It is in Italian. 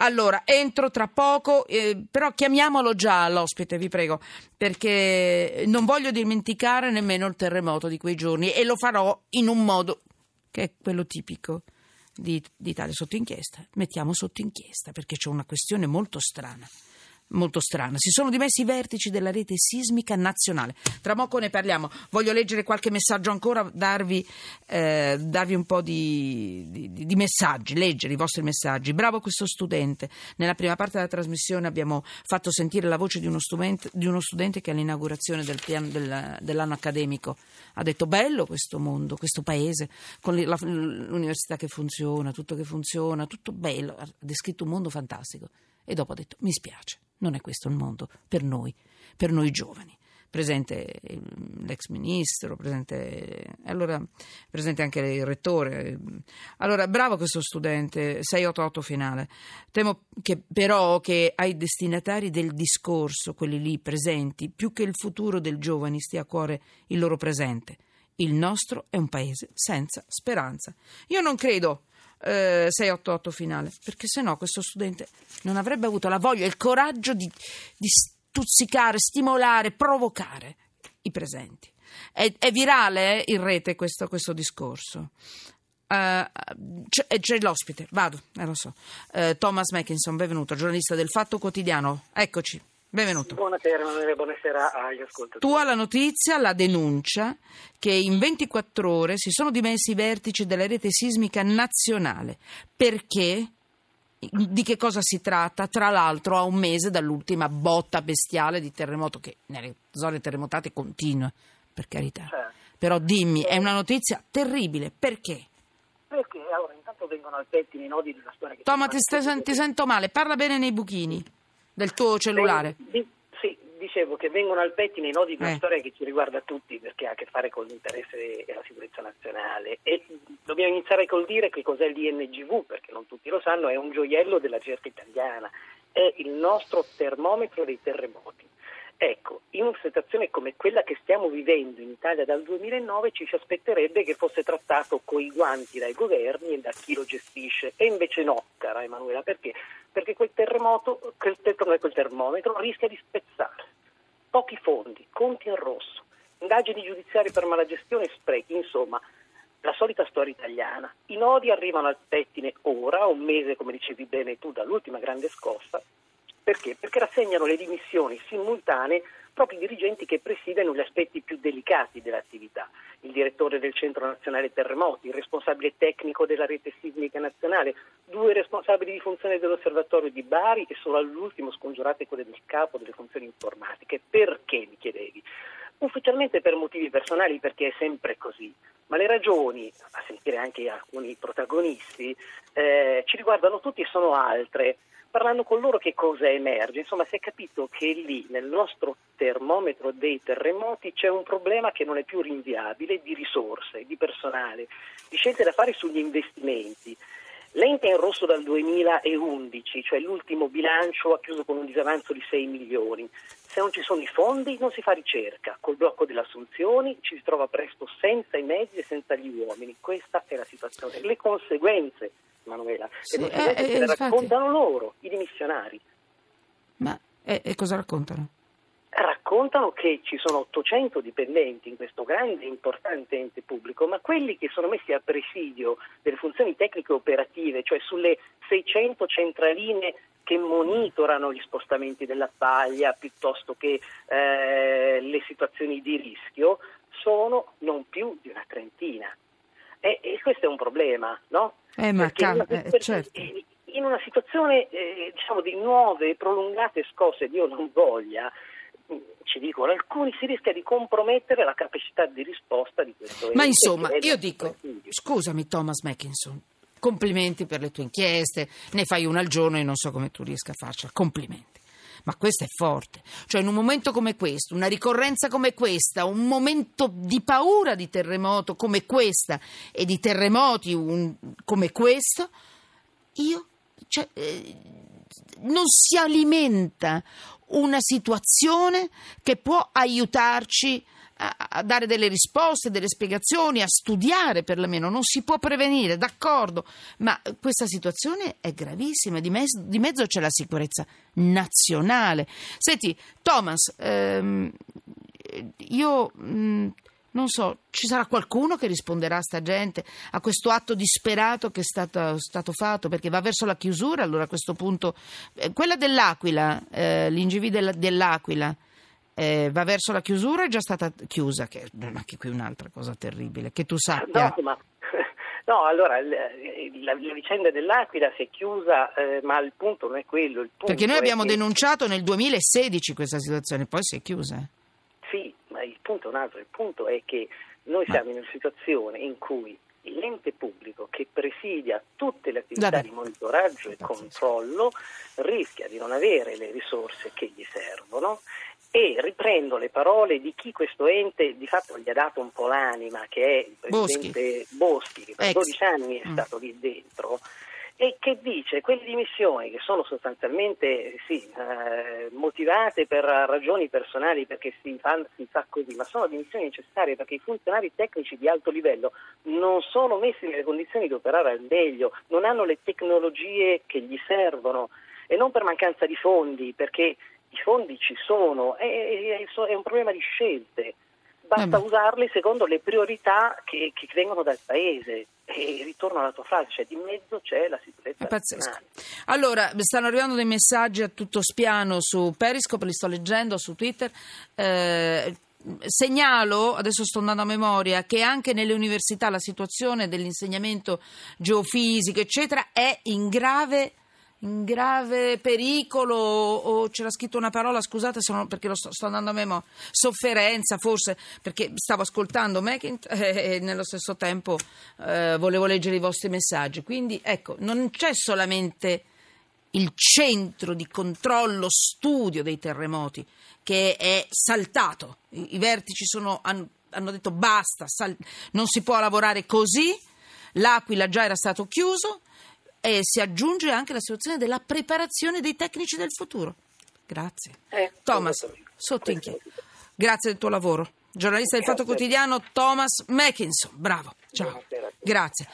Allora, entro tra poco, eh, però chiamiamolo già l'ospite, vi prego, perché non voglio dimenticare nemmeno il terremoto di quei giorni e lo farò in un modo che è quello tipico di, di Italia sotto inchiesta. Mettiamo sotto inchiesta perché c'è una questione molto strana molto strana. Si sono dimessi i vertici della rete sismica nazionale. Tra poco ne parliamo. Voglio leggere qualche messaggio ancora, darvi, eh, darvi un po' di, di, di, messaggi, leggere i vostri messaggi. Bravo questo studente. Nella prima parte della trasmissione abbiamo fatto sentire la voce di uno studente, di uno studente che all'inaugurazione del piano, del, dell'anno accademico ha detto bello questo mondo, questo paese, con la, l'università che funziona, tutto che funziona, tutto bello. Ha descritto un mondo fantastico. E dopo ha detto mi spiace non è questo il mondo per noi, per noi giovani. Presente l'ex ministro, presente, allora, presente anche il rettore. Allora, bravo questo studente, 688 finale. Temo che, però che ai destinatari del discorso, quelli lì presenti, più che il futuro del giovani stia a cuore il loro presente. Il nostro è un paese senza speranza. Io non credo eh, 688 finale, perché se no questo studente non avrebbe avuto la voglia e il coraggio di, di stuzzicare, stimolare, provocare i presenti. È, è virale eh, in rete questo, questo discorso. Uh, c'è, eh, c'è, l'ospite, vado, eh, lo so. Uh, Thomas Mackinson, benvenuto, giornalista del Fatto Quotidiano. Eccoci. Benvenuto. Buonasera, buonasera agli ascoltatori. Tua la notizia, la denuncia che in 24 ore si sono dimessi i vertici della rete sismica nazionale. Perché? Di che cosa si tratta? Tra l'altro a un mese dall'ultima botta bestiale di terremoto che nelle zone terremotate continua, per carità. Certo. Però dimmi, è una notizia terribile. Perché? Perché allora intanto vengono al pettine i nodi della storia che Toma, ti, stai, ti sento male, parla bene nei buchini del tuo cellulare. Di, sì, dicevo che vengono al pettine i nodi di una eh. storia che ci riguarda tutti perché ha a che fare con l'interesse e la sicurezza nazionale e dobbiamo iniziare col dire che cos'è l'INGV perché non tutti lo sanno, è un gioiello della ricerca italiana, è il nostro termometro dei terremoti. Ecco, in una situazione come quella che stiamo vivendo in Italia dal 2009 ci si aspetterebbe che fosse trattato coi guanti dai governi e da chi lo gestisce e invece no, cara Emanuela, perché? Perché quel terremoto, quel, quel termometro rischia di spezzare. Pochi fondi, conti in rosso, indagini giudiziarie per malagestione, sprechi, insomma, la solita storia italiana. I nodi arrivano al pettine ora, un mese, come dicevi bene tu, dall'ultima grande scossa, perché? Perché rassegnano le dimissioni simultanee proprio i dirigenti che presidiano gli aspetti più delicati dell'attività. Il direttore del Centro Nazionale Terremoti, il responsabile tecnico della rete sismica nazionale, due responsabili di funzione dell'osservatorio di Bari e solo all'ultimo scongiurate quelle del capo delle funzioni informatiche. Perché, mi chiedevi? Ufficialmente per motivi personali, perché è sempre così, ma le ragioni, a sentire anche alcuni protagonisti, eh, ci riguardano tutti e sono altre parlando con loro che cosa emerge. Insomma, si è capito che lì nel nostro termometro dei terremoti c'è un problema che non è più rinviabile di risorse, di personale, di scelte da fare sugli investimenti. L'ente è in rosso dal 2011, cioè l'ultimo bilancio ha chiuso con un disavanzo di 6 milioni. Se non ci sono i fondi non si fa ricerca, col blocco delle assunzioni ci si trova presto senza i mezzi e senza gli uomini. Questa è la situazione. Le conseguenze Manuela, sì, e eh, eh, le raccontano loro, i dimissionari. Ma e, e cosa raccontano? Raccontano che ci sono 800 dipendenti in questo grande e importante ente pubblico, ma quelli che sono messi a presidio delle funzioni tecniche operative, cioè sulle 600 centraline che monitorano gli spostamenti della paglia piuttosto che eh, le situazioni di rischio, sono non più di una trentina. E, e questo è un problema, no? Eh, ma cal- eh, certo. in una situazione eh, diciamo, di nuove prolungate scosse, Dio non voglia, ci dicono alcuni, si rischia di compromettere la capacità di risposta di questo Ma insomma, io dico, scusami Thomas Mackinson, complimenti per le tue inchieste, ne fai una al giorno e non so come tu riesca a farcela, complimenti. Ma questo è forte. Cioè, in un momento come questo, una ricorrenza come questa, un momento di paura di terremoto come questa e di terremoti un, come questo, io. Cioè, eh, non si alimenta una situazione che può aiutarci a, dare delle risposte, delle spiegazioni, a studiare perlomeno. Non si può prevenire, d'accordo, ma questa situazione è gravissima. Di, mezzo, di mezzo c'è la sicurezza nazionale. Senti, Thomas, ehm, io. Mh, non so, ci sarà qualcuno che risponderà a sta gente, a questo atto disperato che è stato, stato fatto, perché va verso la chiusura, allora a questo punto... Eh, quella dell'Aquila, eh, l'Ingivi della, dell'Aquila, eh, va verso la chiusura è già stata chiusa, che anche qui un'altra cosa terribile, che tu sappia. No, ma... No, allora la, la, vicenda dell'Aquila si è chiusa, eh, ma il punto non è quello. Perché noi abbiamo che... denunciato nel 2016 questa situazione, poi si è chiusa. Punto è un altro. Il punto è che noi siamo in una situazione in cui l'ente pubblico che presidia tutte le attività Vabbè. di monitoraggio e controllo rischia di non avere le risorse che gli servono e riprendo le parole di chi questo ente di fatto gli ha dato un po' l'anima, che è il presidente Boschi, Boschi che per 12 anni è mm. stato lì dentro, e che dice quelle dimissioni che sono sostanzialmente sì, eh, motivate per ragioni personali perché si fa, si fa, così, ma sono dimissioni necessarie perché i funzionari tecnici di alto livello non sono messi nelle condizioni di operare al meglio, non hanno le tecnologie che gli servono e non per mancanza di fondi, perché i fondi ci sono, è, è, è un problema di scelte. Basta eh usarli secondo le priorità che, che, vengono dal Paese. E ritorno alla tua frase, cioè di mezzo c'è la sicurezza È pazzesco. Allora, stanno arrivando dei messaggi a tutto spiano su Periscope, li sto leggendo su Twitter. Eh, segnalo, adesso sto andando a memoria, che anche nelle università la situazione dell'insegnamento geofisico, eccetera, è in grave in pericolo o c'era scritto una parola, scusate non, perché lo sto, sto, andando a memoria, sofferenza forse, perché stavo ascoltando McIntyre e nello stesso tempo eh, volevo leggere i vostri messaggi. Quindi ecco, non c'è solamente il centro di controllo, studio dei terremoti che è saltato, i, i vertici sono, hanno, hanno, detto basta, sal, non si può lavorare così, l'Aquila già era stato chiuso e si aggiunge anche la situazione della preparazione dei tecnici del futuro. Grazie. Eh, Thomas, sotto inchiesta. Grazie del tuo lavoro. Giornalista del Fatto Quotidiano Thomas Mackinson. Bravo. Ciao. Grazie.